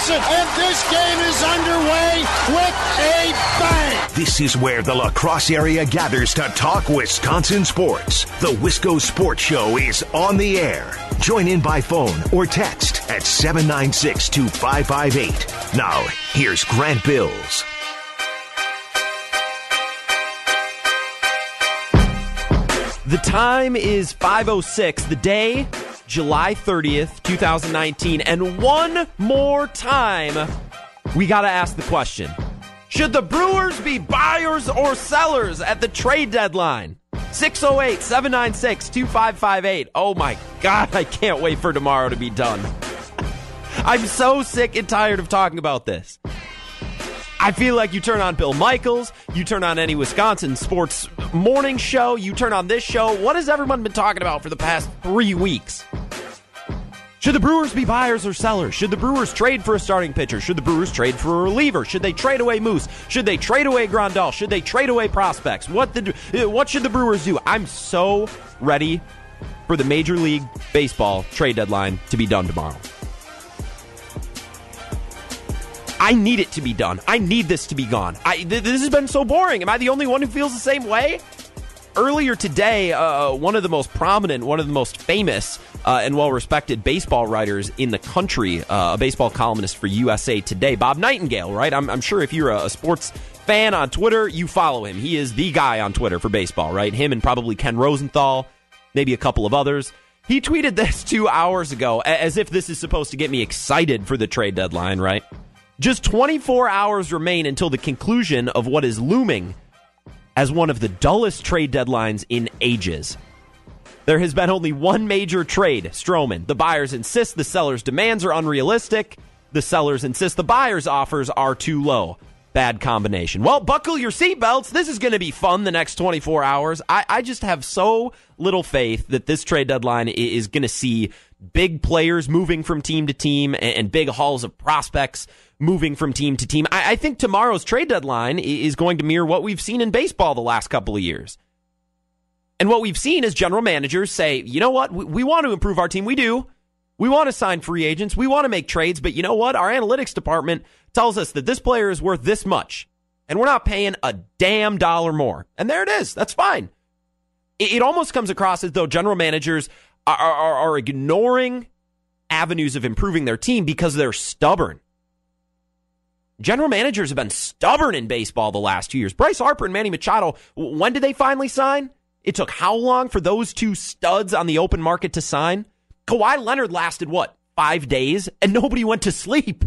Johnson, and this game is underway with a bang. This is where the La Crosse area gathers to talk Wisconsin sports. The Wisco Sports Show is on the air. Join in by phone or text at 796 2558. Now, here's Grant Bills. The time is 506, the day, July 30th, 2019. And one more time, we got to ask the question Should the Brewers be buyers or sellers at the trade deadline? 608 796 2558. Oh my God, I can't wait for tomorrow to be done. I'm so sick and tired of talking about this. I feel like you turn on Bill Michaels, you turn on any Wisconsin sports morning show, you turn on this show. What has everyone been talking about for the past three weeks? Should the Brewers be buyers or sellers? Should the Brewers trade for a starting pitcher? Should the Brewers trade for a reliever? Should they trade away Moose? Should they trade away Grandal? Should they trade away prospects? What the what should the Brewers do? I'm so ready for the Major League Baseball trade deadline to be done tomorrow. I need it to be done. I need this to be gone. I, th- this has been so boring. Am I the only one who feels the same way? Earlier today, uh, one of the most prominent, one of the most famous uh, and well respected baseball writers in the country, uh, a baseball columnist for USA Today, Bob Nightingale, right? I'm, I'm sure if you're a, a sports fan on Twitter, you follow him. He is the guy on Twitter for baseball, right? Him and probably Ken Rosenthal, maybe a couple of others. He tweeted this two hours ago as if this is supposed to get me excited for the trade deadline, right? Just 24 hours remain until the conclusion of what is looming as one of the dullest trade deadlines in ages. There has been only one major trade, Stroman. The buyers insist the seller's demands are unrealistic. The sellers insist the buyer's offers are too low. Bad combination. Well, buckle your seatbelts. This is going to be fun the next 24 hours. I, I just have so little faith that this trade deadline is going to see big players moving from team to team and, and big hauls of prospects moving from team to team. I, I think tomorrow's trade deadline is going to mirror what we've seen in baseball the last couple of years. And what we've seen is general managers say, you know what, we, we want to improve our team. We do. We want to sign free agents. We want to make trades. But you know what? Our analytics department tells us that this player is worth this much. And we're not paying a damn dollar more. And there it is. That's fine. It, it almost comes across as though general managers are, are, are ignoring avenues of improving their team because they're stubborn. General managers have been stubborn in baseball the last two years. Bryce Harper and Manny Machado, when did they finally sign? It took how long for those two studs on the open market to sign? Kawhi Leonard lasted what, five days? And nobody went to sleep.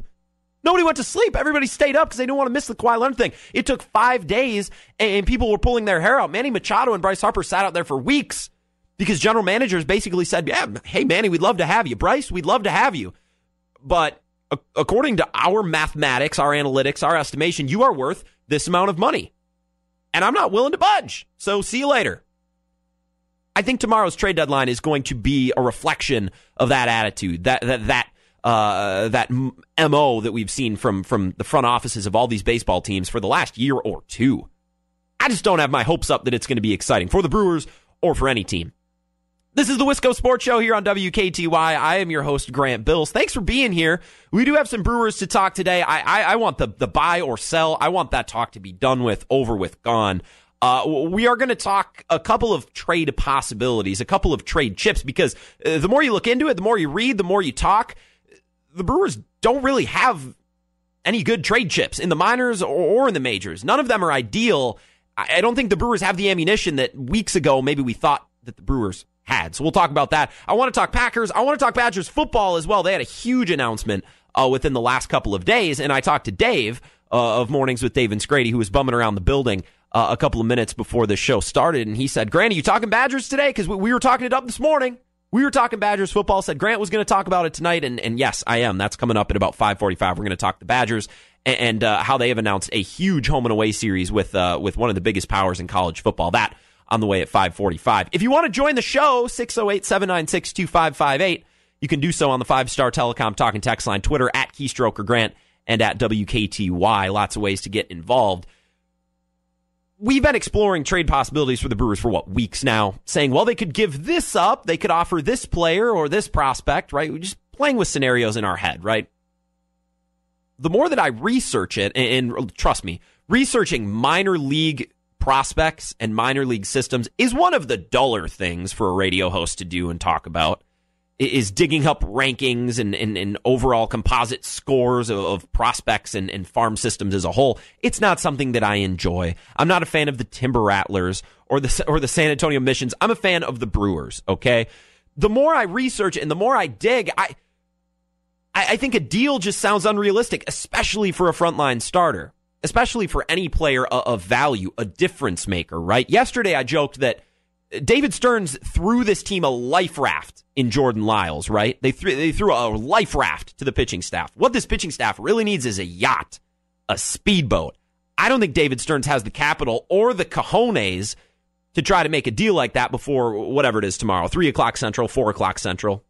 Nobody went to sleep. Everybody stayed up because they didn't want to miss the Kawhi Leonard thing. It took five days and people were pulling their hair out. Manny Machado and Bryce Harper sat out there for weeks because general managers basically said, yeah, hey, Manny, we'd love to have you. Bryce, we'd love to have you. But according to our mathematics, our analytics, our estimation, you are worth this amount of money. And I'm not willing to budge. So see you later. I think tomorrow's trade deadline is going to be a reflection of that attitude, that that that uh, that mo that we've seen from from the front offices of all these baseball teams for the last year or two. I just don't have my hopes up that it's going to be exciting for the Brewers or for any team. This is the Wisco Sports Show here on WKTY. I am your host, Grant Bills. Thanks for being here. We do have some Brewers to talk today. I, I, I want the, the buy or sell. I want that talk to be done with, over with, gone. Uh, we are going to talk a couple of trade possibilities, a couple of trade chips, because uh, the more you look into it, the more you read, the more you talk. The Brewers don't really have any good trade chips in the minors or, in the majors. None of them are ideal. I don't think the Brewers have the ammunition that weeks ago maybe we thought that the Brewers had. So we'll talk about that. I want to talk Packers. I want to talk Badgers football as well. They had a huge announcement uh, within the last couple of days, and I talked to Dave uh, of Mornings with Dave and Scrady, who was bumming around the building uh, a couple of minutes before the show started, and he said, "Grant, are you talking Badgers today? Because we, we were talking it up this morning." We were talking Badgers football. Said Grant was going to talk about it tonight, and, and yes, I am. That's coming up at about five forty-five. We're going to talk the Badgers and, and uh, how they have announced a huge home and away series with uh, with one of the biggest powers in college football. That on the way at 545. If you want to join the show, 608-796-2558, you can do so on the five-star telecom talking text line, Twitter at Keystroker Grant and at WKTY. Lots of ways to get involved. We've been exploring trade possibilities for the Brewers for what, weeks now, saying, well, they could give this up, they could offer this player or this prospect, right? We're just playing with scenarios in our head, right? the more that I research it, and, and trust me, researching minor league prospects and minor league systems is one of the duller things for a radio host to do and talk about. Is digging up rankings and, and, and overall composite scores of, of prospects and, and, farm systems as a whole. It's not something that I enjoy. I'm not a fan of the Timber Rattlers or the or the San Antonio Missions. I'm a fan of the Brewers. Okay, the more I research and the more I dig, I I, think a deal just sounds unrealistic, especially for a frontline starter especially for any player of value, a difference maker, right? Yesterday, I joked that David Stearns threw this team a life raft in Jordan Lyles, right? They threw, they threw a life raft to the pitching staff. What this pitching staff really needs is a yacht, a speedboat. I don't think David Stearns has the capital or the cojones to try to make a deal like that before whatever it is tomorrow, 3 o'clock Central, 4 o'clock Central.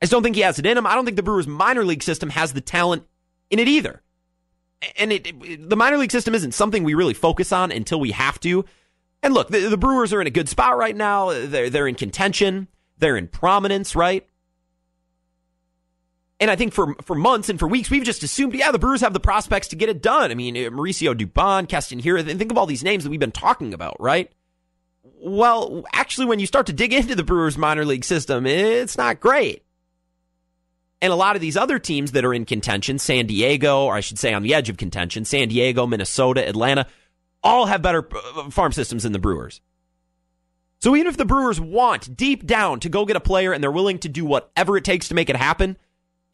I just don't think he has it in him. I don't think the Brewers minor league system has the talent in it either and it, it, the minor league system isn't something we really focus on until we have to. And look, the, the, Brewers are in a good spot right now. They're they're in contention. They're in prominence, right? And I think for for months and for weeks, we've just assumed, yeah, the Brewers have the prospects to get it done. I mean, uh, Mauricio Dubon, Keston Hiura, think of all these names that we've been talking about, right? Well, actually, when you start to dig into the Brewers minor league system, it's not great. And a lot of these other teams that are in contention, San Diego, or I should say on the edge of contention, San Diego, Minnesota, Atlanta, all have better uh, farm systems than the Brewers. So even if the Brewers want deep down to go get a player and they're willing to do whatever it takes to make it happen,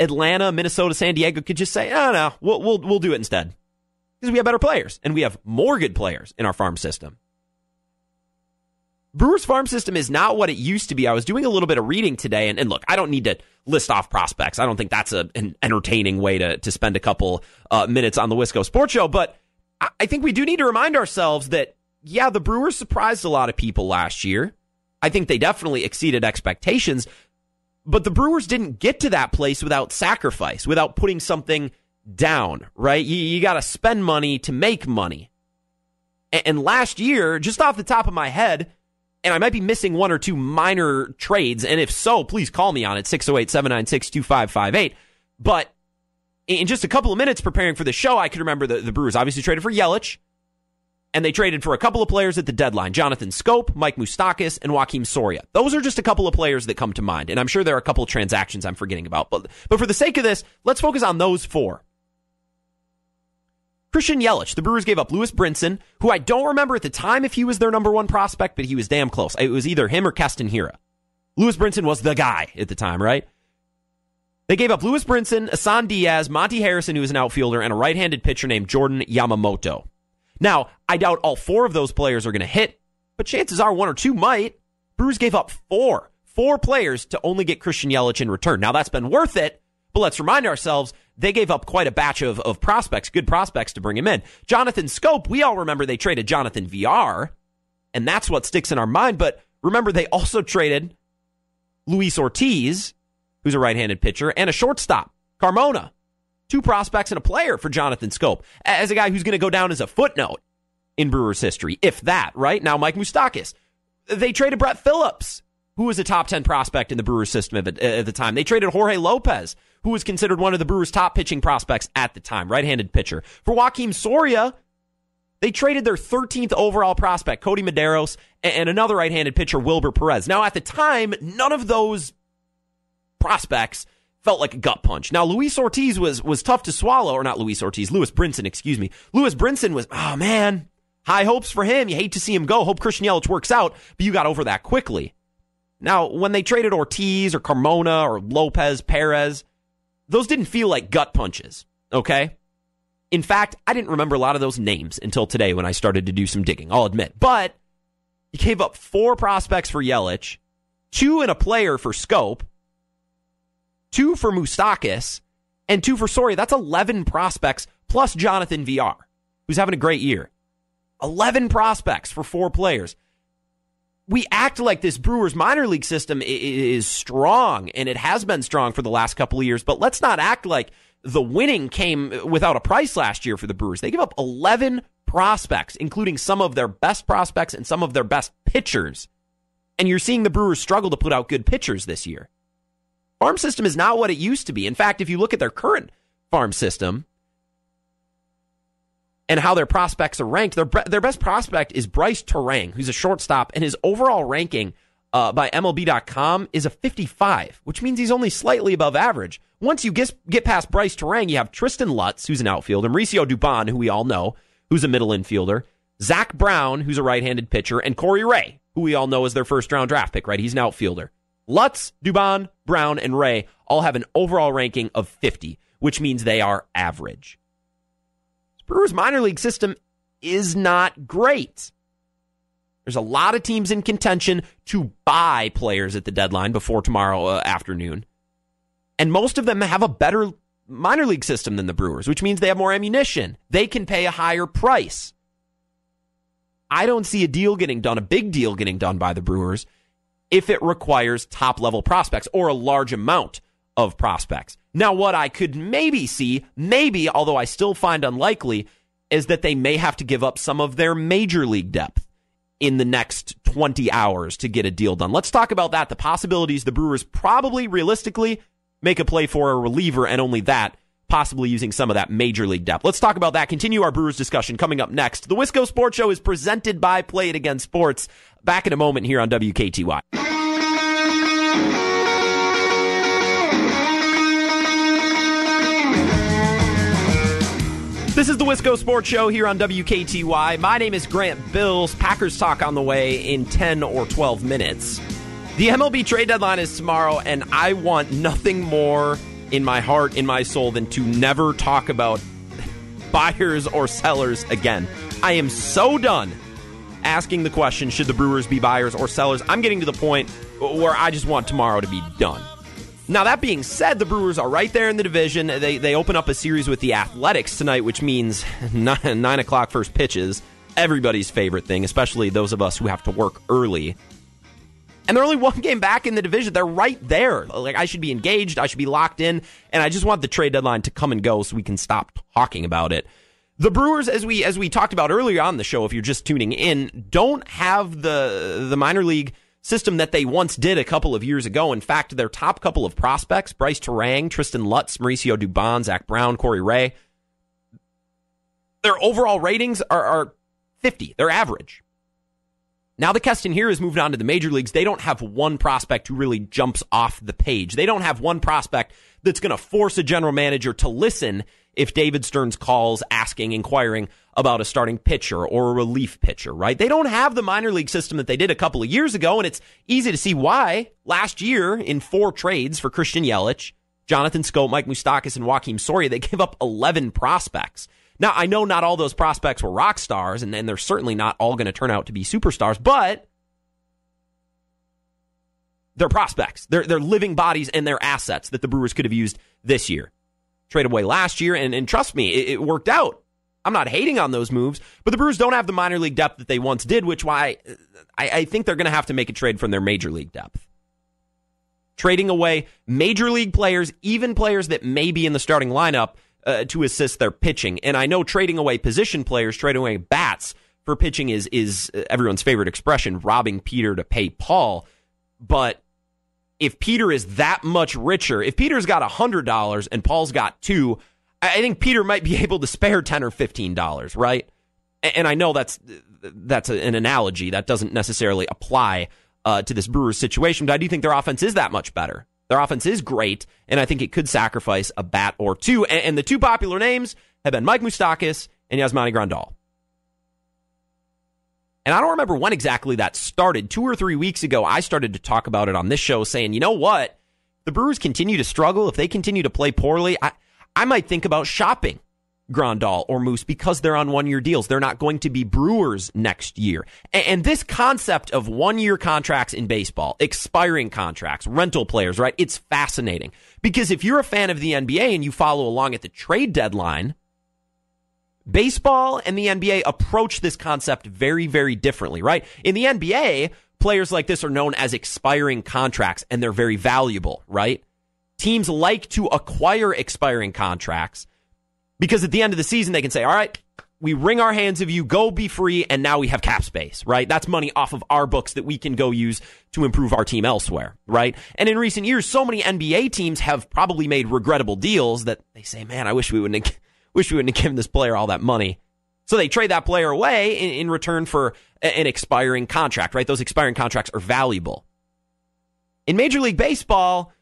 Atlanta, Minnesota, San Diego could just say, "Oh no, we'll we'll, we'll do it instead," because we have better players and we have more good players in our farm system. Brewers farm system is not what it used to be. I was doing a little bit of reading today, and, and look, I don't need to list off prospects. I don't think that's a, an entertaining way to, to spend a couple uh, minutes on the Wisco Sports Show, but I, I think we do need to remind ourselves that, yeah, the Brewers surprised a lot of people last year. I think they definitely exceeded expectations, but the Brewers didn't get to that place without sacrifice, without putting something down, right? You, you got to spend money to make money. And, and last year, just off the top of my head, and I might be missing one or two minor trades. And if so, please call me on it 608 796 2558. But in just a couple of minutes preparing for the show, I could remember the, the Brewers obviously traded for Yelich. And they traded for a couple of players at the deadline Jonathan Schoop, Mike Moustakas, and Joakim Soria. Those are just a couple of players that come to mind. And I'm sure there are a couple of transactions I'm forgetting about. But, but for the sake of this, let's focus on those four. Christian Yelich, the Brewers gave up Lewis Brinson, who I don't remember at the time if he was their number one prospect, but he was damn close. It was either him or Keston Hiura. Lewis Brinson was the guy at the time, right? They gave up Lewis Brinson, Isan Diaz, Monte Harrison, who was an outfielder, and a right-handed pitcher named Jordan Yamamoto. Now, I doubt all four of those players are going to hit, but chances are one or two might. Brewers gave up four, four players to only get Christian Yelich in return. Now, that's been worth it, but let's remind ourselves they gave up quite a batch of, of prospects, good prospects to bring him in. Jonathan Schoop, we all remember they traded Jonathan Villar, and that's what sticks in our mind. But remember, they also traded Luis Ortiz, who's a right handed pitcher, and a shortstop, Carmona. Two prospects and a player for Jonathan Schoop as a guy who's going to go down as a footnote in Brewers history, if that, right? Now, Mike Moustakas. They traded Brett Phillips, who was a top 10 prospect in the Brewers system at the time. They traded Jorge Lopez, who was considered one of the Brewers' top pitching prospects at the time, right handed pitcher. For Joakim Soria, they traded their 13th overall prospect, Kodi Medeiros, and another right handed pitcher, Wilber Perez. Now, at the time, none of those prospects felt like a gut punch. Now, Luis Ortiz was was tough to swallow, or not Luis Ortiz, Lewis Brinson, excuse me. Lewis Brinson was, oh man, high hopes for him. You hate to see him go. Hope Christian Yelich works out, but you got over that quickly. Now, when they traded Ortiz or Carmona or Lopez, Perez, those didn't feel like gut punches, okay? In fact, I didn't remember a lot of those names until today when I started to do some digging, I'll admit. But you gave up four prospects for Yelich, two and a player for Schoop, two for Moustakas, and two for Soria. That's 11 prospects plus Jonathan Villar, who's having a great year. 11 prospects for four players we act like this Brewers minor league system is strong and it has been strong for the last couple of years, but let's not act like the winning came without a price last year for the Brewers. They give up 11 prospects, including some of their best prospects and some of their best pitchers. And you're seeing the Brewers struggle to put out good pitchers this year. Farm system is not what it used to be. In fact, if you look at their current farm system and how their prospects are ranked, their, their best prospect is Brice Turang, who's a shortstop, and his overall ranking uh, by MLB.com is a 55, which means he's only slightly above average. Once you get, get past Brice Turang, you have Tristen Lutz, who's an outfielder, Mauricio Dubon, who we all know, who's a middle infielder, Zach Brown, who's a right handed pitcher, and Corey Ray, who we all know is their first round draft pick, right? He's an outfielder. Lutz, Dubon, Brown, and Ray all have an overall ranking of 50, which means they are average. Brewers minor league system is not great. There's a lot of teams in contention to buy players at the deadline before tomorrow uh, afternoon. And most of them have a better minor league system than the Brewers, which means they have more ammunition. They can pay a higher price. I don't see a deal getting done, a big deal getting done by the Brewers if it requires top level prospects or a large amount of prospects. Now, what I could maybe see, maybe, although I still find unlikely, is that they may have to give up some of their major league depth in the next 20 hours to get a deal done. Let's talk about that. The possibilities the Brewers probably realistically make a play for a reliever and only that, possibly using some of that major league depth. Let's talk about that. Continue our Brewers discussion coming up next. The Wisco Sports Show is presented by Play It Again Sports. Back in a moment here on WKTY. This is the Wisco Sports Show here on WKTY. My name is Grant Bills. Packers talk on the way in 10 or 12 minutes. The MLB trade deadline is tomorrow, and I want nothing more in my heart, in my soul, than to never talk about buyers or sellers again. I am so done asking the question should the Brewers be buyers or sellers. I'm getting to the point where I just want tomorrow to be done. Now, that being said, the Brewers are right there in the division. They, they open up a series with the Athletics tonight, which means nine, nine o'clock first pitches. Everybody's favorite thing, especially those of us who have to work early. And they're only one game back in the division. They're right there. Like, I should be engaged. I should be locked in. And I just want the trade deadline to come and go so we can stop talking about it. The Brewers, as we as we talked about earlier on the show, if you're just tuning in, don't have the the minor league system that they once did a couple of years ago. In fact, their top couple of prospects, Brice Turang, Tristen Lutz, Mauricio Dubon, Zach Brown, Corey Ray, their overall ratings are, are 50. They're average. Now the Keston Hiura has moved on to the major leagues. They don't have one prospect who really jumps off the page. They don't have one prospect that's going to force a general manager to listen if David Stearns calls asking, inquiring about a starting pitcher or a relief pitcher, right? They don't have the minor league system that they did a couple of years ago, and it's easy to see why. Last year, in four trades for Christian Yelich, Jonathan Schoop, Mike Moustakas, and Joakim Soria, they gave up 11 prospects. Now, I know not all those prospects were rock stars, and, and they're certainly not all going to turn out to be superstars, but they're prospects. They're, they're living bodies and they're assets that the Brewers could have used this year trade away last year, and, and trust me, it, it worked out. I'm not hating on those moves, but the Brewers don't have the minor league depth that they once did, which why I, I think they're going to have to make a trade from their major league depth. Trading away major league players, even players that may be in the starting lineup, uh, to assist their pitching. And I know trading away position players, trading away bats for pitching is is everyone's favorite expression, robbing Peter to pay Paul. But if Peter is that much richer, if Peter's got $100 and Paul's got two, I think Peter might be able to spare 10 or $15, right? And I know that's that's an analogy that doesn't necessarily apply uh, to this Brewers situation, but I do think their offense is that much better. Their offense is great, and I think it could sacrifice a bat or two. And, the two popular names have been Mike Moustakas and Yasmani Grandal. And I don't remember when exactly that started. Two or three weeks ago, I started to talk about it on this show, saying, you know what? The Brewers continue to struggle. If they continue to play poorly, I, I might think about shopping Grandal or Moose because they're on one year deals. They're not going to be Brewers next year. And, and this concept of one year contracts in baseball, expiring contracts, rental players, right? It's fascinating because if you're a fan of the NBA and you follow along at the trade deadline, Baseball and the NBA approach this concept very, very differently, right? In the NBA, players like this are known as expiring contracts and they're very valuable, right? Teams like to acquire expiring contracts because at the end of the season, they can say, all right, we wring our hands of you, go be free, and now we have cap space, right? That's money off of our books that we can go use to improve our team elsewhere, right? And in recent years, so many NBA teams have probably made regrettable deals that they say, man, I wish we wouldn't have, wish we wouldn't have given this player all that money. So they trade that player away in, in return for an expiring contract, right? Those expiring contracts are valuable. In Major League Baseball,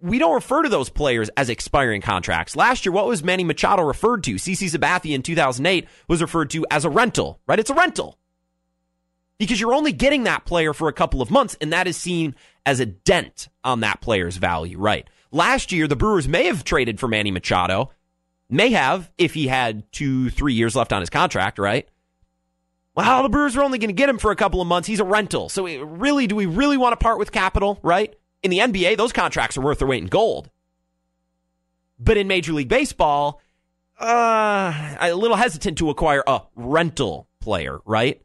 we don't refer to those players as expiring contracts. Last year, what was Manny Machado referred to? CC Sabathia in 2008 was referred to as a rental, right? It's a rental. Because you're only getting that player for a couple of months, and that is seen as a dent on that player's value, right? Last year, the Brewers may have traded for Manny Machado, may have if he had two, three years left on his contract, right? Well, the Brewers are only going to get him for a couple of months. He's a rental. So, really, do we really want to part with capital, right? In the NBA, those contracts are worth their weight in gold. But in Major League Baseball, uh, a little hesitant to acquire a rental player, right?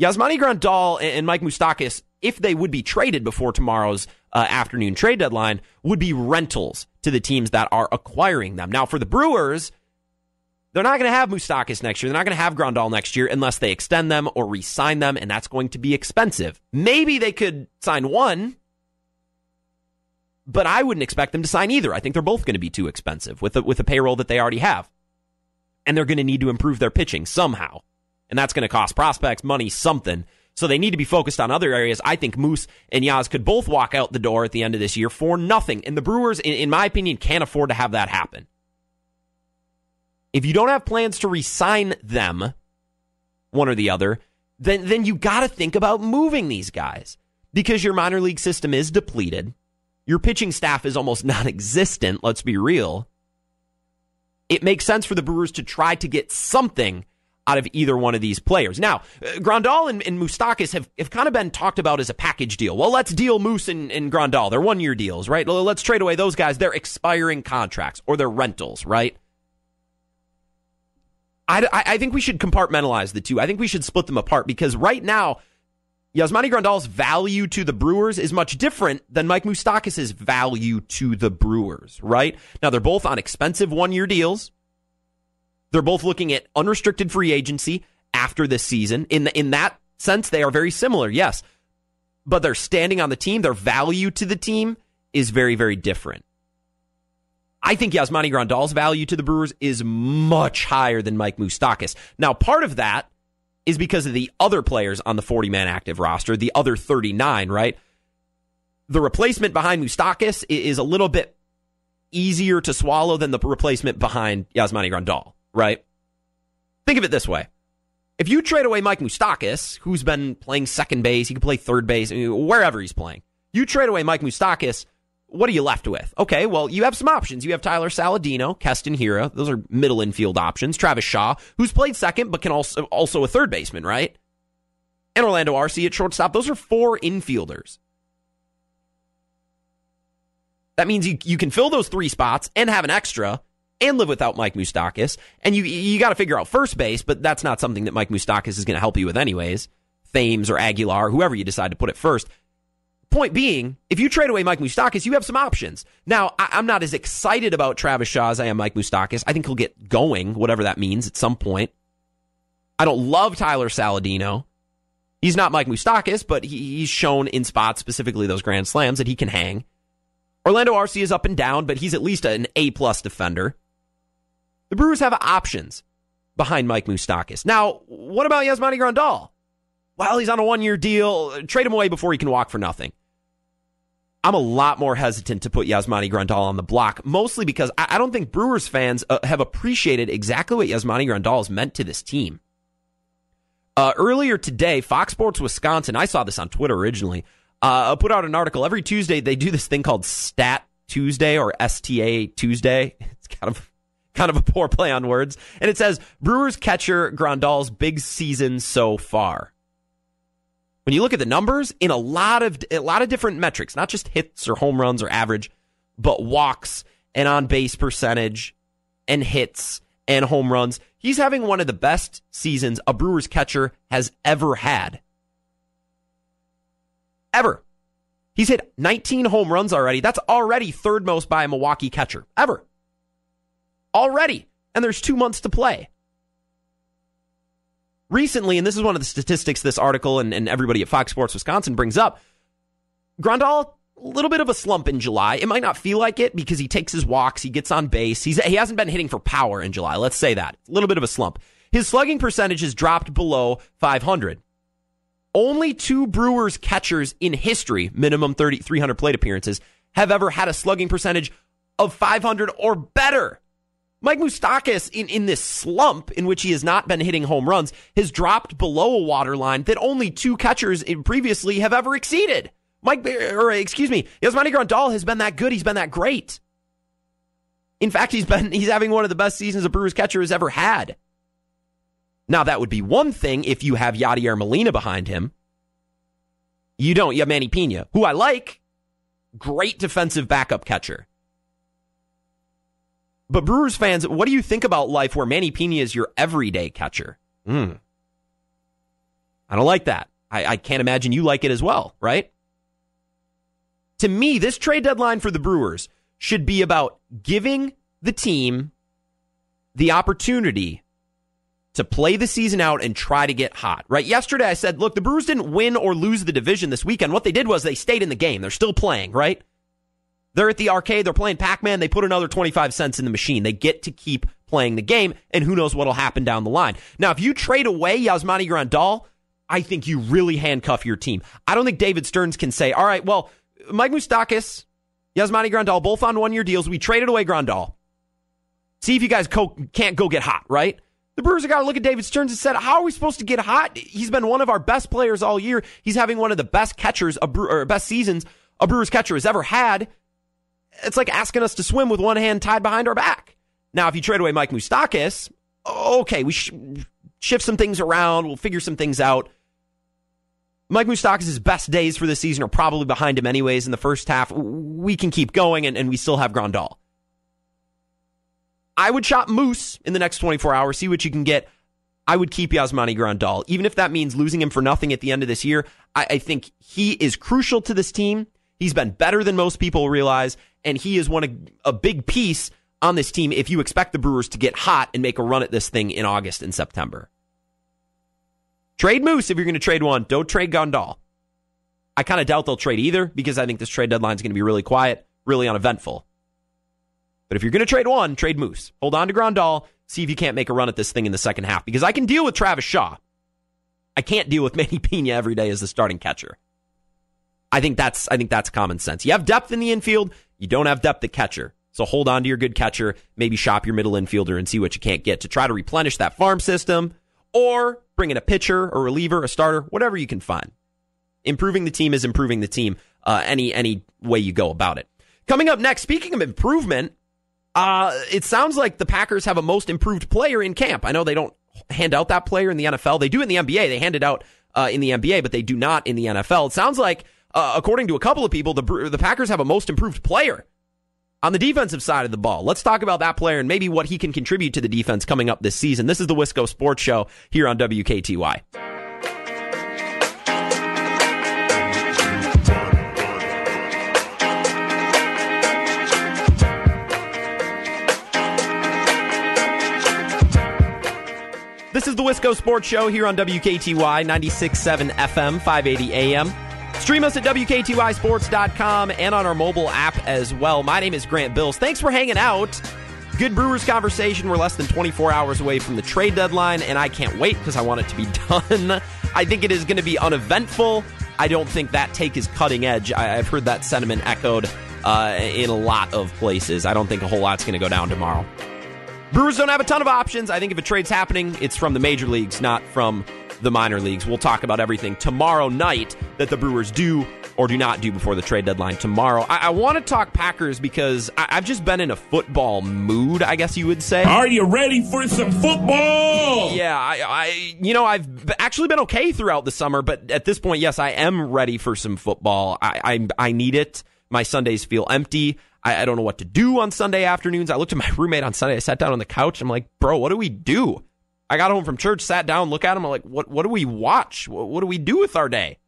Yasmani Grandal and Mike Moustakas, if they would be traded before tomorrow's uh, afternoon trade deadline, would be rentals to the teams that are acquiring them. Now, for the Brewers, they're not going to have Moustakas next year. They're not going to have Grandal next year unless they extend them or re-sign them, and that's going to be expensive. Maybe they could sign one, but I wouldn't expect them to sign either. I think they're both going to be too expensive with the, with the payroll that they already have, and they're going to need to improve their pitching somehow, and that's going to cost prospects money, something. So they need to be focused on other areas. I think Moose and Yaz could both walk out the door at the end of this year for nothing, and the Brewers, in, in my opinion, can't afford to have that happen if you don't have plans to resign them, one or the other, then then you got to think about moving these guys because your minor league system is depleted. Your pitching staff is almost non-existent, let's be real. It makes sense for the Brewers to try to get something out of either one of these players. Now, uh, Grandal and, and Moustakas have, have kind of been talked about as a package deal. Well, let's deal Moose and, and Grandal. They're one year deals, right? Let's trade away those guys. They're expiring contracts or they're rentals, right? I, I think we should compartmentalize the two. I think we should split them apart because right now, Yasmani Grandal's value to the Brewers is much different than Mike Moustakas' value to the Brewers, right? Now, they're both on expensive one year deals. They're both looking at unrestricted free agency after this season. In, the, in that sense, they are very similar, yes. But they're standing on the team. Their value to the team is very, very different. I think Yasmani Grandal's value to the Brewers is much higher than Mike Moustakas. Now, part of that is because of the other players on the 40 man active roster, the other 39, right? The replacement behind Moustakas is a little bit easier to swallow than the replacement behind Yasmani Grandal, right? Think of it this way. If you trade away Mike Moustakas, who's been playing second base, he can play third base, wherever he's playing, you trade away Mike Moustakas what are you left with? Okay, well, you have some options. You have Tyler Saladino, Keston Hiura. Those are middle infield options. Travis Shaw, who's played second, but can also also a third baseman, right? And Orlando Arcia at shortstop. Those are four infielders. That means you, you can fill those three spots and have an extra and live without Mike Moustakas. And you you got to figure out first base, but that's not something that Mike Moustakas is going to help you with anyways. Thames or Aguilar, whoever you decide to put it first. Point being, if you trade away Mike Moustakas, you have some options. Now, I, am not as excited about Travis Shaw as I am Mike Moustakas. I think he'll get going, whatever that means, at some point. I don't love Tyler Saladino. He's not Mike Moustakas, but he, he's shown in spots, specifically those Grand Slams, that he can hang. Orlando Arcia is up and down, but he's at least an A plus defender. The Brewers have options behind Mike Moustakas. Now, what about Yasmani Grandal? Well, he's on a one year deal. Trade him away before he can walk for nothing. I'm a lot more hesitant to put Yasmani Grandal on the block, mostly because I, don't think Brewers fans uh, have appreciated exactly what Yasmani Grandal has meant to this team. Uh, earlier today, Fox Sports Wisconsin, I saw this on Twitter originally, uh, put out an article. Every Tuesday, they do this thing called Stat Tuesday or STA Tuesday. It's kind of kind of a poor play on words. And it says Brewers catcher Grandal's big season so far when you look at the numbers in a lot of a lot of different metrics, not just hits or home runs or average, but walks and on base percentage and hits and home runs. He's having one of the best seasons a Brewers catcher has ever had. Ever. He's hit 19 home runs already. That's already third most by a Milwaukee catcher ever. Already. and there's two months to play. Recently, and this is one of the statistics this article and, and everybody at Fox Sports Wisconsin brings up, Grandal, a little bit of a slump in July. It might not feel like it because he takes his walks, he gets on base. He's, he hasn't been hitting for power in July. Let's say that. A little bit of a slump. His slugging percentage has dropped below 500. Only two Brewers catchers in history, minimum 30, 300 plate appearances, have ever had a slugging percentage of 500 or better. Mike Moustakas, in, in this slump in which he has not been hitting home runs, has dropped below a waterline that only two catchers previously have ever exceeded. Mike, or uh, excuse me, Yasmani Grandal has been that good. He's been that great. In fact, he's been he's having one of the best seasons a Brewers catcher has ever had. Now that would be one thing if you have Yadier Molina behind him. You don't. You have Manny Piña, who I like. Great defensive backup catcher. But Brewers fans, what do you think about life where Manny Piña is your everyday catcher? Hmm. I don't like that. I, I can't imagine you like it as well, right? To me, this trade deadline for the Brewers should be about giving the team the opportunity to play the season out and try to get hot, right? Yesterday I said, look, the Brewers didn't win or lose the division this weekend. What they did was they stayed in the game. They're still playing, right? They're at the arcade, they're playing Pac Man, they put another 25 cents in the machine. They get to keep playing the game, and who knows what'll happen down the line. Now, if you trade away Yasmani Grandal, I think you really handcuff your team. I don't think David Stearns can say, all right, well, Mike Moustakas, Yasmani Grandal, both on one year deals. We traded away Grandal. See if you guys co- can't go get hot, right? The Brewers have got to look at David Stearns and said, How are we supposed to get hot? He's been one of our best players all year. He's having one of the best catchers, a or best seasons a Brewers catcher has ever had. It's like asking us to swim with one hand tied behind our back. Now, if you trade away Mike Moustakas, okay, we sh- shift some things around. We'll figure some things out. Mike Moustakas' best days for this season are probably behind him anyways in the first half. We can keep going and, and we still have Grandal. I would shop Moose in the next 24 hours, see what you can get. I would keep Yasmani Grandal. Even if that means losing him for nothing at the end of this year, I, I think he is crucial to this team. He's been better than most people realize, and he is one a, a big piece on this team if you expect the Brewers to get hot and make a run at this thing in August and September. Trade Moose if you're going to trade one. Don't trade Grandal. I kind of doubt they'll trade either because I think this trade deadline is going to be really quiet, really uneventful. But if you're going to trade one, trade Moose. Hold on to Grandal. See if you can't make a run at this thing in the second half. Because I can deal with Travis Shaw. I can't deal with Manny Piña every day as the starting catcher. I think that's I think that's common sense. You have depth in the infield. You don't have depth at catcher. So hold on to your good catcher. Maybe shop your middle infielder and see what you can't get to try to replenish that farm system, or bring in a pitcher, a reliever, a starter, whatever you can find. Improving the team is improving the team. Uh, any any way you go about it. Coming up next, speaking of improvement, uh, it sounds like the Packers have a most improved player in camp. I know they don't hand out that player in the NFL. They do in the NBA. They hand it out uh, in the NBA, but they do not in the NFL. It sounds like, uh, according to a couple of people, the the Packers have a most improved player on the defensive side of the ball. Let's talk about that player and maybe what he can contribute to the defense coming up this season. This is the Wisco Sports Show here on WKTY. This is the Wisco Sports Show here on WKTY 96.7 FM, 580 AM. Stream us at WKTYSports.com and on our mobile app as well. My name is Grant Bills. Thanks for hanging out. Good Brewers conversation. We're less than 24 hours away from the trade deadline, and I can't wait because I want it to be done. I think it is going to be uneventful. I don't think that take is cutting edge. I, have heard that sentiment echoed uh, in a lot of places. I don't think a whole lot's going to go down tomorrow. Brewers don't have a ton of options. I think if a trade's happening, it's from the major leagues, not from the minor leagues. We'll talk about everything tomorrow night that the Brewers do or do not do before the trade deadline tomorrow. I, I want to talk Packers because I, have just been in a football mood, I guess you would say. Are you ready for some football? Yeah, I, I you know, I've actually been okay throughout the summer, but at this point, yes, I am ready for some football. I, I, I need it. My Sundays feel empty. I, I don't know what to do on Sunday afternoons. I looked at my roommate on Sunday. I sat down on the couch. I'm like, bro, what do we do? I got home from church, sat down, look at him. I'm like, what, what do we watch? What, what do we do with our day?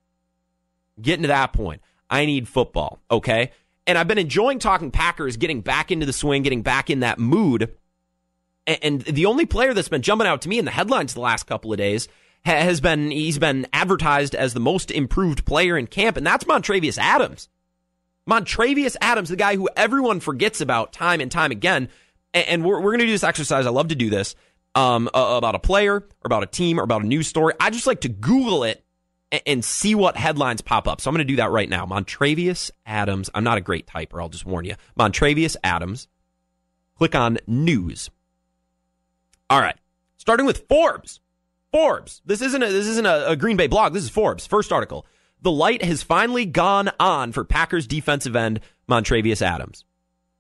Getting to that point. I need football. Okay. And I've been enjoying talking Packers, getting back into the swing, getting back in that mood. And the only player that's been jumping out to me in the headlines the last couple of days has been he's been advertised as the most improved player in camp, and that's Montravius Adams. Montravius Adams, the guy who everyone forgets about time and time again. And we're, we're going to do this exercise. I love to do this um, about a player or about a team or about a news story. I just like to Google it and, see what headlines pop up. So I'm going to do that right now. Montravius Adams. I'm not a great typer. I'll just warn you. Montravius Adams. Click on news. All right. Starting with Forbes. Forbes. This isn't a, this isn't a, a Green Bay blog. This is Forbes. First article. The light has finally gone on for Packers defensive end Montravius Adams.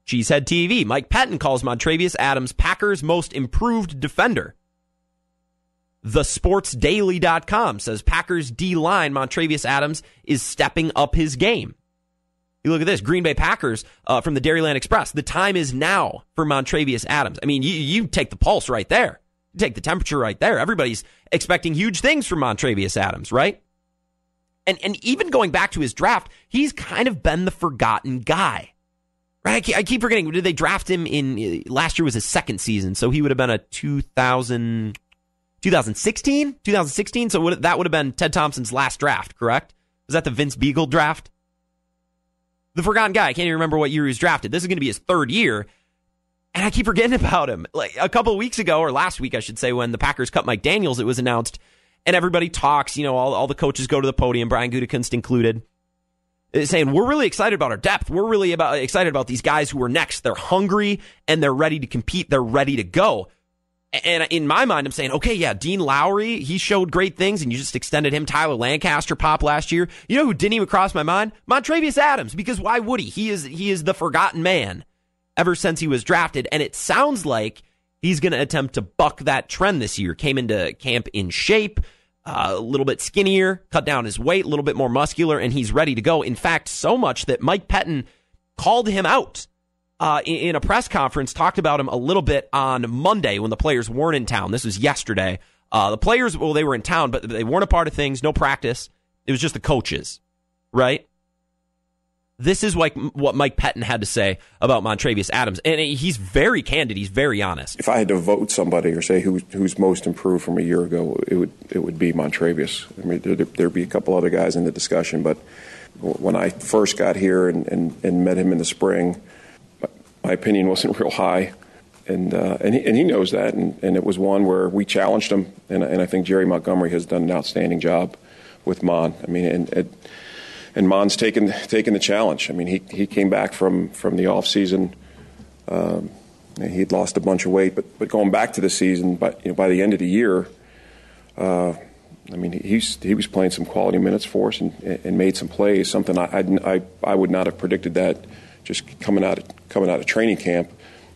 Cheesehead TV. Mike Pettine calls Montravius Adams Packers' most improved defender. TheSportsDaily.com says Packers D line Montravius Adams is stepping up his game. You look at this Green Bay Packers uh, from the Dairyland Express. The time is now for Montravius Adams. I mean, you, you take the pulse right there. You take the temperature right there. Everybody's expecting huge things from Montravius Adams, right? And and even going back to his draft, he's kind of been the forgotten guy. Right? I keep forgetting. Did they draft him in last year was his second season, so he would have been a 2000 2016? 2016, so that would have been Ted Thompson's last draft, correct? Was that the Vince Biegel draft? The forgotten guy. I can't even remember what year he was drafted. This is going to be his third year. And I keep forgetting about him. Like a couple weeks ago, or last week, I should say, when the Packers cut Mike Daniels, it was announced, and everybody talks. You know, all, all the coaches go to the podium, Brian Gutekunst included, uh, saying we're really excited about our depth. We're really about excited about these guys who are next. They're hungry and they're ready to compete. They're ready to go. And in my mind, I'm saying, okay, yeah, Dean Lowry, he showed great things, and you just extended him. Tyler Lancaster pop last year. You know who didn't even cross my mind? Montravius Adams, because why would he? He is he is the forgotten man ever since he was drafted, and it sounds like he's going to attempt to buck that trend this year. Came into camp in shape, uh, a little bit skinnier, cut down his weight, a little bit more muscular, and he's ready to go. In fact, so much that Mike Pettine called him out uh, in, a press conference, talked about him a little bit on Monday when the players weren't in town. This was yesterday. Uh, the players, well, they were in town, but they weren't a part of things. No practice. It was just the coaches, right? This is like what Mike Pettine had to say about Montravius Adams, and he's very candid. He's very honest. If I had to vote somebody or say who, who's most improved from a year ago, it would it would be Montravius. I mean, there, would be a couple other guys in the discussion, but when I first got here and, and, and met him in the spring, my opinion wasn't real high. And, uh, and, he, and he knows that. And, and it was one where we challenged him. And, and I think Jerry Montgomery has done an outstanding job with Mon. I mean, and, and, and Mon's taken, taken the challenge. I mean, he, he came back from, from the offseason. Um, he'd lost a bunch of weight, but, but going back to the season, by, you know, by the end of the year, uh, I mean, he's, he was playing some quality minutes for us and, and made some plays, something I, I, I would not have predicted that just coming out of, coming out of training camp.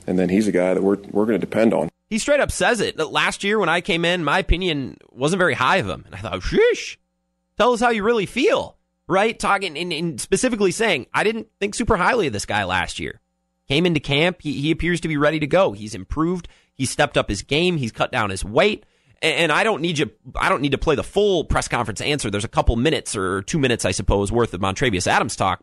And then he's a guy that we're we're going to depend on. He straight up says it. Last year when I came in, my opinion wasn't very high of him, and I thought, "Sheesh, tell us how you really feel." Right, talking and, specifically saying, I didn't think super highly of this guy last year. Came into camp, he, he appears to be ready to go. He's improved. He stepped up his game. He's cut down his weight and I don't need you. I don't need to play the full press conference answer. There's a couple minutes or two minutes, I suppose, worth of Montravius Adams talk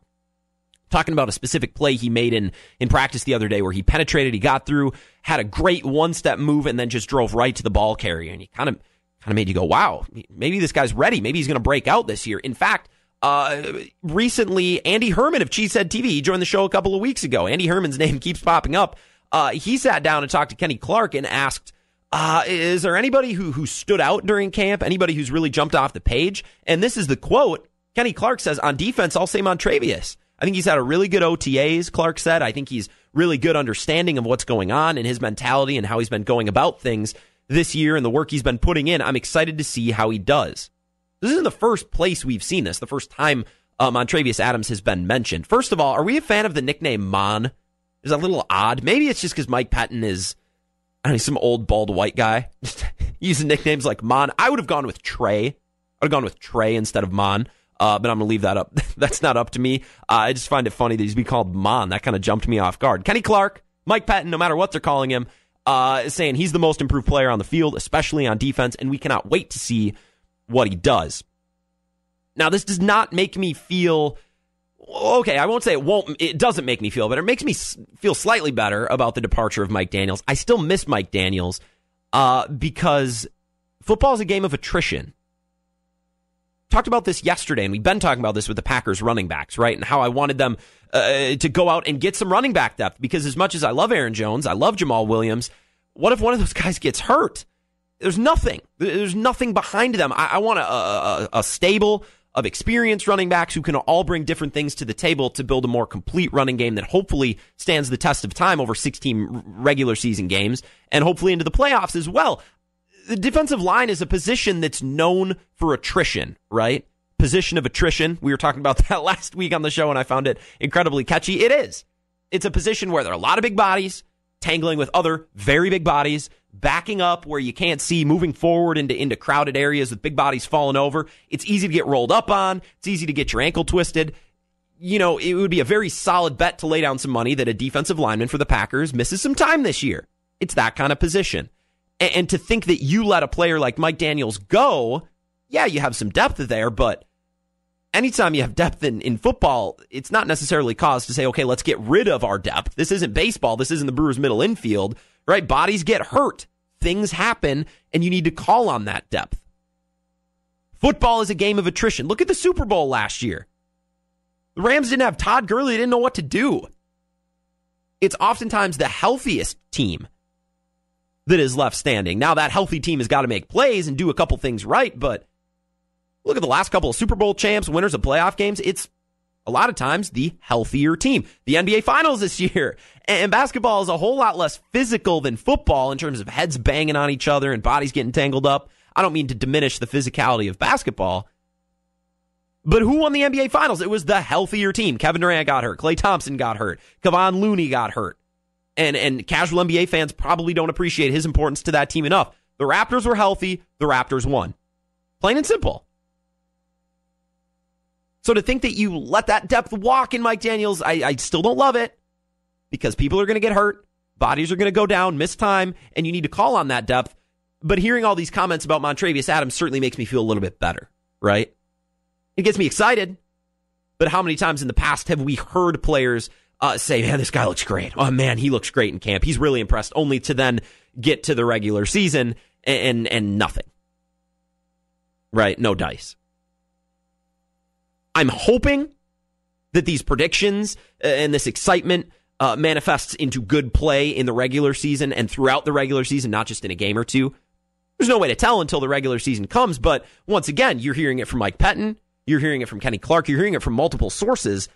talking about a specific play he made in in practice the other day where he penetrated, he got through, had a great one step move, and then just drove right to the ball carrier, and he kind of kind of made you go, wow, maybe this guy's ready. Maybe he's going to break out this year. In fact. Uh, recently, Andy Herman of Cheesehead TV, he joined the show a couple of weeks ago. Andy Herman's name keeps popping up. Uh, he sat down and talked to Kenny Clark and asked, uh, is there anybody who, who stood out during camp? Anybody who's really jumped off the page? And this is the quote. Kenny Clark says, on defense, I'll say Montravius. I think he's had a really good OTAs, Clark said. I think he's really good understanding of what's going on and his mentality and how he's been going about things this year and the work he's been putting in. I'm excited to see how he does. This isn't the first place we've seen this, the first time um, Montravius Adams has been mentioned. First of all, are we a fan of the nickname Mon? Is that a little odd? Maybe it's just because Mike Pettine is, I don't know, some old bald white guy using nicknames like Mon. I would have gone with Trey. I would have gone with Trey instead of Mon. Uh, but I'm going to leave that up. That's not up to me. Uh, I just find it funny that he's being called Mon. That kind of jumped me off guard. Kenny Clark, Mike Pettine, no matter what they're calling him, uh, is saying he's the most improved player on the field, especially on defense, and we cannot wait to see what he does. Now, this does not make me feel okay, I won't say it won't. It doesn't make me feel better. It makes me feel slightly better about the departure of Mike Daniels. I still miss Mike Daniels uh, because football is a game of attrition. Talked about this yesterday, and we've been talking about this with the Packers running backs, right? And how I wanted them uh, to go out and get some running back depth because as much as I love Aaron Jones, I love Jamaal Williams. What if one of those guys gets hurt? There's nothing. There's nothing behind them. I, I want a, a, a stable of experienced running backs who can all bring different things to the table to build a more complete running game that hopefully stands the test of time over 16 regular season games and hopefully into the playoffs as well. The defensive line is a position that's known for attrition, right? Position of attrition. We were talking about that last week on the show and I found it incredibly catchy. It is. It's a position where there are a lot of big bodies tangling with other very big bodies backing up where you can't see, moving forward into, into crowded areas with big bodies falling over. It's easy to get rolled up on. It's easy to get your ankle twisted. You know, it would be a very solid bet to lay down some money that a defensive lineman for the Packers misses some time this year. It's that kind of position. And, and to think that you let a player like Mike Daniels go, yeah, you have some depth there, but anytime you have depth in, in football, it's not necessarily cause to say, okay, let's get rid of our depth. This isn't baseball. This isn't the Brewers middle infield right? Bodies get hurt, things happen, and you need to call on that depth. Football is a game of attrition. Look at the Super Bowl last year. The Rams didn't have Todd Gurley, they didn't know what to do. It's oftentimes the healthiest team that is left standing. Now, that healthy team has got to make plays and do a couple things right, but look at the last couple of Super Bowl champs, winners of playoff games. It's a lot of times the healthier team. The NBA Finals this year. And basketball is a whole lot less physical than football in terms of heads banging on each other and bodies getting tangled up. I don't mean to diminish the physicality of basketball. But who won the NBA Finals? It was the healthier team. Kevin Durant got hurt. Klay Thompson got hurt. Kevon Looney got hurt. And, and casual NBA fans probably don't appreciate his importance to that team enough. The Raptors were healthy. The Raptors won. Plain and simple. So to think that you let that depth walk in Mike Daniels, I, I still don't love it because people are going to get hurt, bodies are going to go down, miss time, and you need to call on that depth. But hearing all these comments about Montravius Adams certainly makes me feel a little bit better, right? It gets me excited. But how many times in the past have we heard players uh, say, man, this guy looks great. Oh, man, he looks great in camp. He's really impressed, only to then get to the regular season and, and, and nothing. Right? No dice. I'm hoping that these predictions uh, and this excitement uh, manifests into good play in the regular season and throughout the regular season, not just in a game or two. There's no way to tell until the regular season comes, but once again, you're hearing it from Mike Pettine, you're hearing it from Kenny Clark, you're hearing it from multiple sources,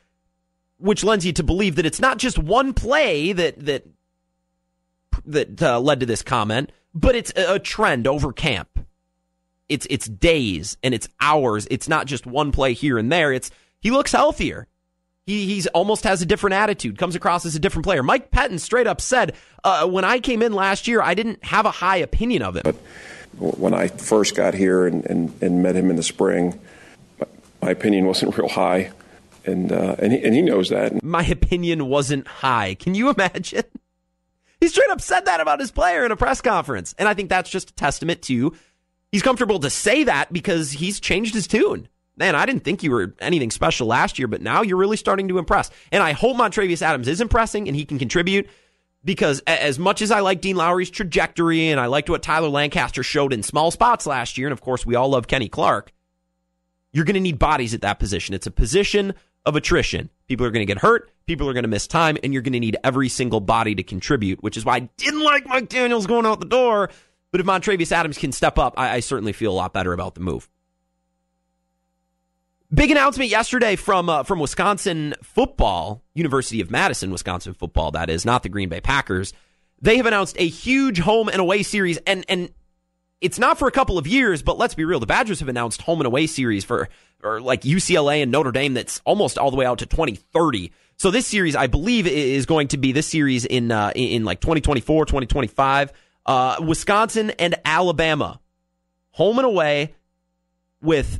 which lends you to believe that it's not just one play that that that uh, led to this comment, but it's a, a trend over camp it's it's days and it's hours. It's not just one play here and there. It's he looks healthier. He he's almost has a different attitude. Comes across as a different player. Mike Pettine straight up said, uh, "When I came in last year, I didn't have a high opinion of him." But when I first got here and, and, and met him in the spring, my opinion wasn't real high, and uh, and he, and he knows that. My opinion wasn't high. Can you imagine? He straight up said that about his player in a press conference, and I think that's just a testament to he's comfortable to say that because he's changed his tune. Man, I didn't think you were anything special last year, but now you're really starting to impress. And I hope Montravius Adams is impressing and he can contribute because as much as I like Dean Lowry's trajectory and I liked what Tyler Lancaster showed in small spots last year, and of course we all love Kenny Clark, you're going to need bodies at that position. It's a position of attrition. People are going to get hurt. People are going to miss time, and you're going to need every single body to contribute, which is why I didn't like Mike Daniels going out the door but if Montravius Adams can step up, I, I certainly feel a lot better about the move. Big announcement yesterday from uh, from Wisconsin football, University of Madison, Wisconsin football. That is not the Green Bay Packers. They have announced a huge home and away series, and and it's not for a couple of years, but let's be real. The Badgers have announced home and away series for or like UCLA and Notre Dame. That's almost all the way out to 2030. So this series, I believe, is going to be this series in uh, in like 2024, 2025. Uh, Wisconsin and Alabama, home and away with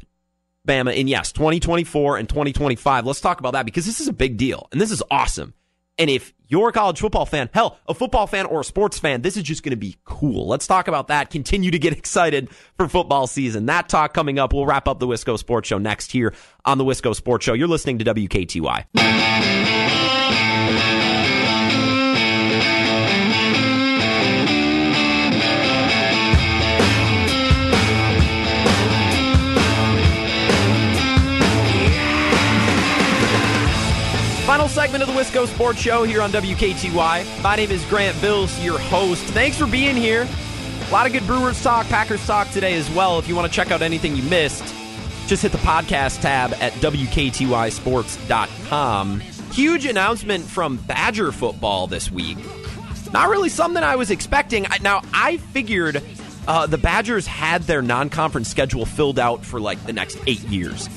Bama in yes 2024 and 2025. Let's talk about that because this is a big deal and this is awesome. And if you're a college football fan, hell, a football fan or a sports fan, this is just going to be cool. Let's talk about that. Continue to get excited for football season. That talk coming up. We'll wrap up the Wisco Sports Show next here on the Wisco Sports Show. You're listening to WKTY. Segment of the Wisco Sports Show here on WKTY. My name is Grant Bills, your host. Thanks for being here. A lot of good Brewers talk, Packers talk today as well. If you want to check out anything you missed, just hit the podcast tab at WKTYSports.com. Huge announcement from Badger football this week. Not really something I was expecting. Now, I figured uh, the Badgers had their non conference schedule filled out for like the next eight years.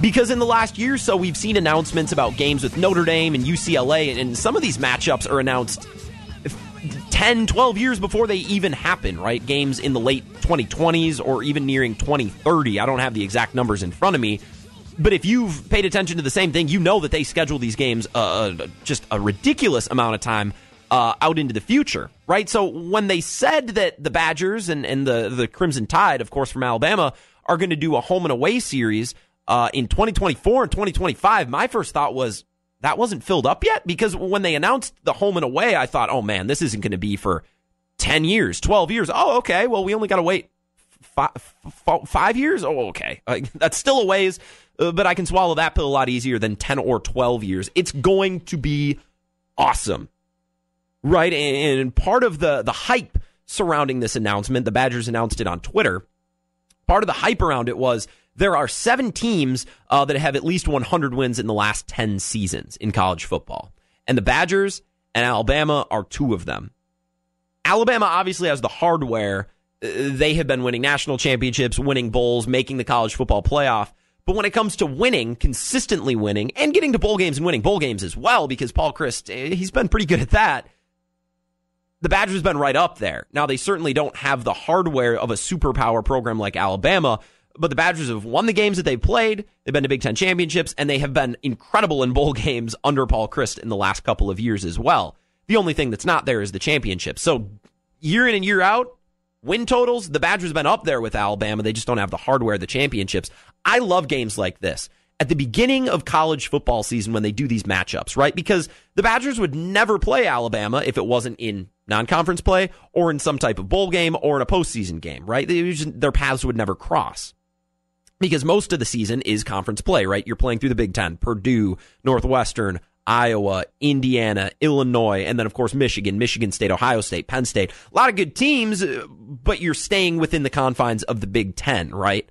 Because in the last year or so, we've seen announcements about games with Notre Dame and UCLA, and some of these matchups are announced 10, 12 years before they even happen, right? Games in the late 2020s or even nearing 2030. I don't have the exact numbers in front of me. But if you've paid attention to the same thing, you know that they schedule these games uh, uh just a ridiculous amount of time uh, out into the future, right? So when they said that the Badgers and, and the, the Crimson Tide, of course, from Alabama, are going to do a home and away series – uh, in 2024 and 2025, my first thought was that wasn't filled up yet because when they announced the home and away, I thought, oh man, this isn't going to be for 10 years, 12 years. Oh, okay. Well, we only got to wait five, five, years. Oh, okay. That's still a ways, uh, but I can swallow that pill a lot easier than 10 or 12 years. It's going to be awesome. Right. And part of the, the hype surrounding this announcement, the Badgers announced it on Twitter. Part of the hype around it was there are seven teams uh, that have at least 100 wins in the last 10 seasons in college football. And the Badgers and Alabama are two of them. Alabama obviously has the hardware. Uh, they have been winning national championships, winning bowls, making the college football playoff. But when it comes to winning, consistently winning, and getting to bowl games and winning bowl games as well, because Paul Chryst, eh, he's been pretty good at that. The Badgers have been right up there. Now they certainly don't have the hardware of a superpower program like Alabama, but the Badgers have won the games that they've played. They've been to Big Ten championships, and they have been incredible in bowl games under Paul Chryst in the last couple of years as well. The only thing that's not there is the championship. So year in and year out, win totals, the Badgers have been up there with Alabama. They just don't have the hardware, the championships. I love games like this at the beginning of college football season when they do these matchups, right? Because the Badgers would never play Alabama if it wasn't in non-conference play or in some type of bowl game or in a postseason game, right? Their paths would never cross because most of the season is conference play, right? You're playing through the Big Ten, Purdue, Northwestern, Iowa, Indiana, Illinois, and then of course Michigan, Michigan State, Ohio State, Penn State. A lot of good teams, uh, but you're staying within the confines of the Big Ten, right?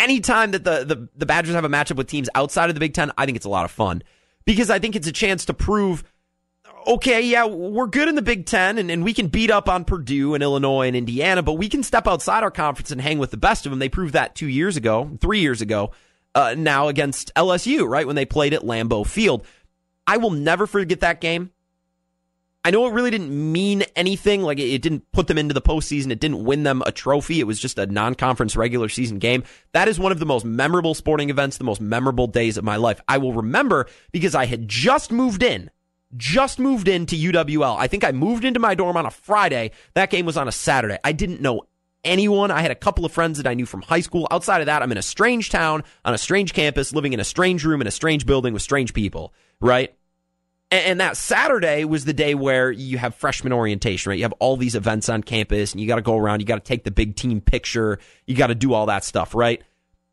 Anytime that the, the, the Badgers have a matchup with teams outside of the Big Ten, I think it's a lot of fun because I think it's a chance to prove okay, yeah, we're good in the Big Ten and, and we can beat up on Purdue and Illinois and Indiana, but we can step outside our conference and hang with the best of them. They proved that two years ago, three years ago, uh, now against LSU, right? When they played at Lambeau Field. I will never forget that game. I know it really didn't mean anything. Like it didn't put them into the postseason. It didn't win them a trophy. It was just a non-conference regular season game. That is one of the most memorable sporting events, the most memorable days of my life. I will remember because I had just moved in just moved into UWL. I think I moved into my dorm on a Friday. That game was on a Saturday. I didn't know anyone. I had a couple of friends that I knew from high school. Outside of that, I'm in a strange town, on a strange campus, living in a strange room in a strange building with strange people, right? And, that Saturday was the day where you have freshman orientation, right? You have all these events on campus and you got to go around, you got to take the big team picture, you got to do all that stuff, right?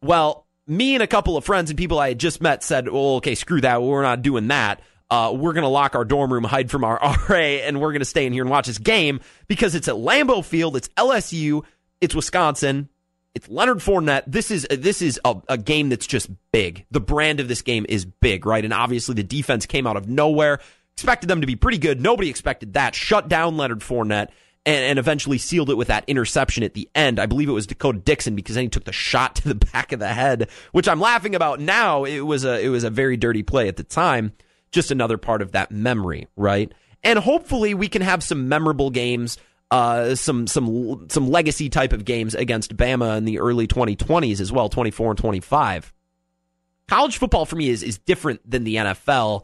Well, me and a couple of friends and people I had just met said, well, okay, screw that. We're not doing that uh, we're going to lock our dorm room, hide from our RA, and we're going to stay in here and watch this game because it's at Lambeau Field, it's LSU, it's Wisconsin, it's Leonard Fournette. This is this is a, a, game that's just big. The brand of this game is big, right? And obviously the defense came out of nowhere. Expected them to be pretty good. Nobody expected that. Shut down Leonard Fournette. And, and eventually sealed it with that interception at the end. I believe it was D'Cota Dixon because then he took the shot to the back of the head, which I'm laughing about now. It was a it was a very dirty play at the time just another part of that memory, right? And hopefully we can have some memorable games, uh, some some some legacy type of games against Bama in the early 2020s as well, 24 and 25. College football for me is is different than the NFL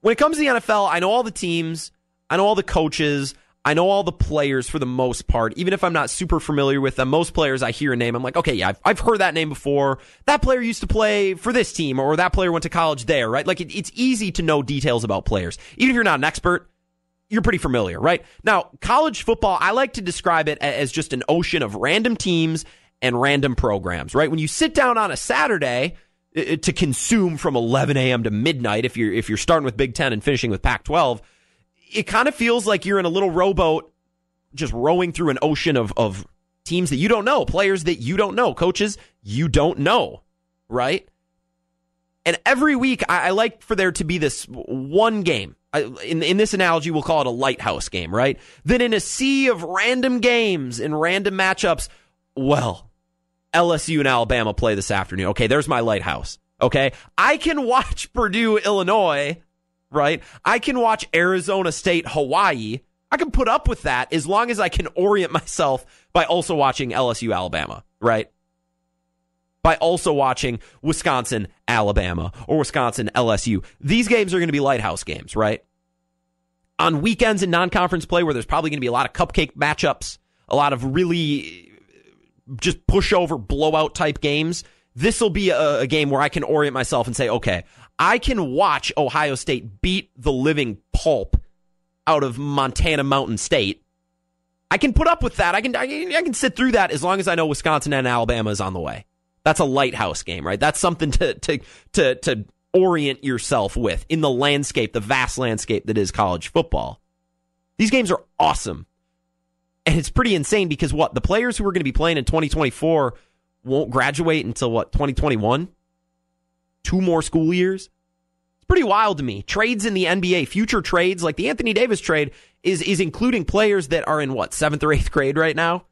when it comes to the NFL, I know all the teams, I know all the coaches, I know all the players for the most part. Even if I'm not super familiar with them, most players I hear a name, I'm like, okay, yeah, I've, I've heard that name before. That player used to play for this team, or that player went to college there, right? Like it, it's easy to know details about players. Even if you're not an expert, you're pretty familiar, right? Now, college football, I like to describe it as just an ocean of random teams and random programs, right? When you sit down on a Saturday to consume from 11 a.m. to midnight, if you're if you're starting with Big Ten and finishing with Pac-12, it kind of feels like you're in a little rowboat, just rowing through an ocean of of teams that you don't know, players that you don't know, coaches you don't know, right? And every week, I, I like for there to be this one game. I, in in this analogy, we'll call it a lighthouse game, right? Then in a sea of random games and random matchups, well, LSU and Alabama play this afternoon. Okay, there's my lighthouse. Okay, I can watch Purdue, Illinois, right? I can watch Arizona State, Hawaii. I can put up with that as long as I can orient myself by also watching LSU, Alabama, right? By also watching Wisconsin, Alabama, or Wisconsin, LSU. These games are going to be lighthouse games, right? On weekends in non conference play where there's probably going to be a lot of cupcake matchups, a lot of really uh, just pushover blowout type games, this will be a, a, game where I can orient myself and say, okay, I can watch Ohio State beat the living pulp out of Montana Mountain State. I can put up with that. I can, I can I can sit through that as long as I know Wisconsin and Alabama is on the way. That's a lighthouse game, right? That's something to to to to orient yourself with in the landscape, the vast landscape that is college football. These games are awesome. And it's pretty insane because what? The players who are going to be playing in 2024 won't graduate until what, 2021? Two more school years? It's pretty wild to me. Trades in the NBA, future trades, like the Anthony Davis trade, is, is including players that are in what, seventh or eighth grade right now?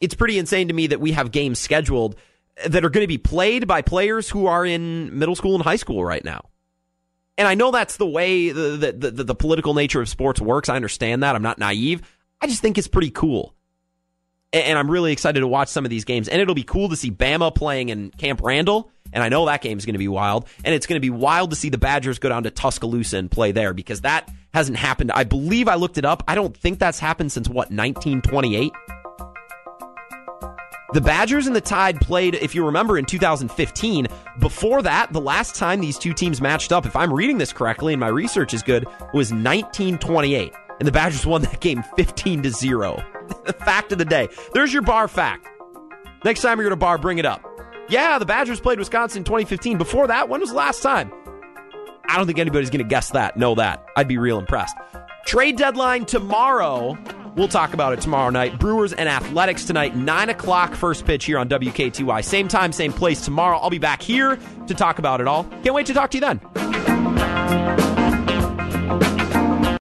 It's pretty insane to me that we have games scheduled that are going to be played by players who are in middle school and high school right now. And I know that's the way the, the, the, the political nature of sports works. I understand that. I'm not naive. I just think it's pretty cool. And I'm really excited to watch some of these games. And it'll be cool to see Bama playing in Camp Randall. And I know that game's going to be wild. And it's going to be wild to see the Badgers go down to Tuscaloosa and play there because that hasn't happened. I believe I looked it up. I don't think that's happened since what, 1928? The Badgers and the Tide played, if you remember, in 2015. Before that, the last time these two teams matched up, if I'm reading this correctly and my research is good, was 1928 and the Badgers won that game 15 to 0. fact of the day. There's your bar fact. Next time you're at a bar, bring it up. Yeah, the Badgers played Wisconsin in 2015. Before that, when was the last time? I don't think anybody's going to guess that, know that. I'd be real impressed. Trade deadline tomorrow. We'll talk about it tomorrow night. Brewers and Athletics tonight, 9 o'clock first pitch here on WKTY. Same time, same place tomorrow. I'll be back here to talk about it all. Can't wait to talk to you then.